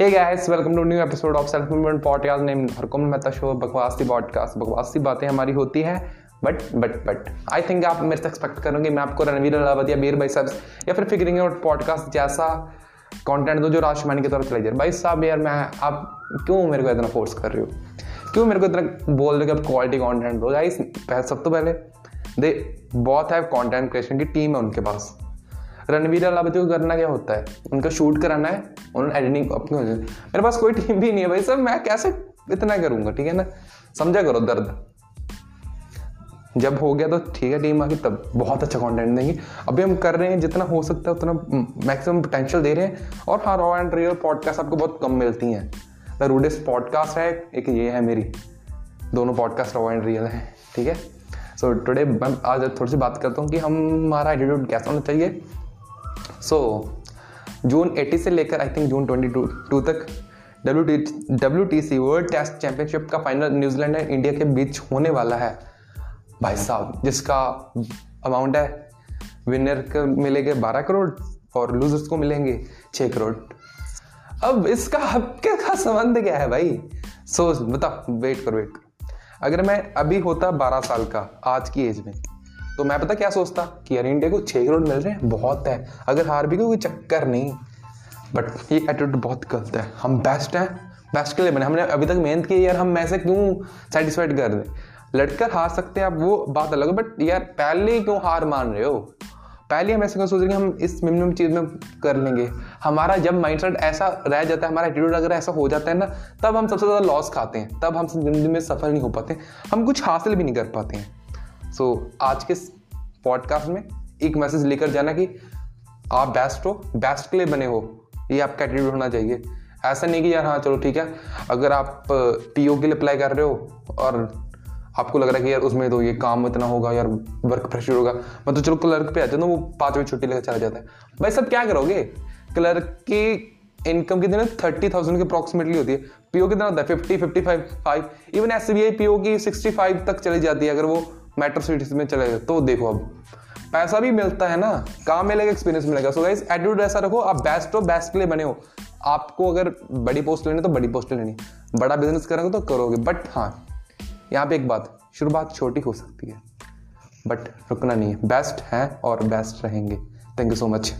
Hey guys welcome to new episode of self movement podcast name Harkum Mehta show, बकवास the podcast बकवास दी बातें हमारी होती हैं but but but I think आप मेरे से एक्सपेक्ट करोगे, मैं आपको रणवीर अलावत या बीर भाई साहब या फिर फिक्रिंग आउट पॉडकास्ट जैसा कंटेंट दो जो राजमानी की तरफ़ चले जाए भाई साहब यार, मैं, आप क्यों मेरे को इतना फोर्स कर रहे हो? क्यों मेरे को इतना बोल रहे हो कि आप क्वालिटी कॉन्टेंट दो? गाइस सब तो पहले, दे, बहुत है कॉन्टेंट क्रिएशन की टीम है उनके पास। रणवीर अलावती को करना क्या होता है? उनका शूट कराना है उन्होंने एडिटिंग अपनी मेरे पास कोई टीम भी नहीं है भाई सर मैं कैसे इतना करूँगा, ठीक है ना? समझा करो, दर्द। जब हो गया तो ठीक है टीम आगे तब बहुत अच्छा कंटेंट देंगे। अभी हम कर रहे हैं, जितना हो सकता है उतना मैक्सिमम पोटेंशियल दे रहे हैं। और हाँ रॉ एंड रियल पॉडकास्ट आपको बहुत कम मिलती हैं। द रूडेस्ट पॉडकास्ट है, एक ये है मेरी। दोनों पॉडकास्ट रॉ एंड रियल है, ठीक है? सो टुडे मैं आज थोड़ी सी बात करता हूँ कि हमारा एटीट्यूड कैसा होना चाहिए। सो जून 80 से लेकर आई थिंक जून 22 तक W T W T C world test championship का final New Zealand and India के बीच होने वाला है। भाई साहब, जिसका अमाउंट है विनर को मिलेंगे बारह करोड़ और लूजर्स को मिलेंगे छः करोड़। अब इसका हब्के का संबंध क्या है भाई? सोच बता वेट करो वेट करो। अगर मैं अभी होता बारह साल का, आज की एज में तो मैं पता क्या सोचता? कि यार इंडिया को छः करोड़ मिल रहे हैं, बहुत है। अगर हार भी कोई चक्कर नहीं। बट ये एटीट्यूड बहुत गलत है। हम बेस्ट हैं। बेस्ट के लिए बने। हमने अभी तक मेहनत की यार। हम ऐसे क्यों सेटिस्फाइड कर रहे लड़कर हार सकते हैं, आप वो बात अलग है। बट यार, पहले क्यों हार मान रहे हो? पहले हम ऐसे क्यों सोच रहे हैं हम इस मिनिमम चीज़ में कर लेंगे? हमारा जब माइंडसेट ऐसा रह जाता है, हमारा एटीट्यूड अगर ऐसा हो जाता है ना, तब हम सबसे ज़्यादा लॉस खाते हैं। तब हम ज़िंदगी में सफल नहीं हो पाते। हम कुछ हासिल भी नहीं कर पाते हैं। सो so, आज के पॉडकास्ट में एक मैसेज लेकर जाना कि आप बेस्ट हो बेस्ट के लिए बने हो ये आपका एटीट्यूड होना चाहिए। ऐसा नहीं कि यार हाँ चलो ठीक है अगर आप पीओ के लिए अप्लाई कर रहे हो और आपको लग रहा है कि यार उसमें तो ये काम इतना होगा यार वर्क प्रेशर होगा मैं तो चलो क्लर्क पे आते तो वो पाँच बजे छुट्टी लेकर चला जाता है। भाई सब क्या करोगे? क्लर्क की इनकम कितनी थर्टी थाउज़ेंड की अप्रॉक्सीमेटली होती है। पीओ कितना होता है? Fifty fifty five five even S B I PO की सिक्सटी फाइव तक चली जाती है अगर वो मेट्रो सिटीज़ में चले जाए तो देखो अब। पैसा भी मिलता है ना, काम मिलेगा एक्सपीरियंस मिलेगा। सो गाइस एटीट्यूड ऐसा रखो, आप बेस्ट हो बेस्ट के लिए बने हो। आपको अगर बड़ी पोस्ट लेनी तो बड़ी पोस्ट लेनी। बड़ा बिज़नेस करोगे तो करोगे। बट हाँ यहाँ पे एक बात, शुरुआत छोटी हो सकती है बट रुकना नहीं है। बेस्ट है और बेस्ट रहेंगे। Thank you so much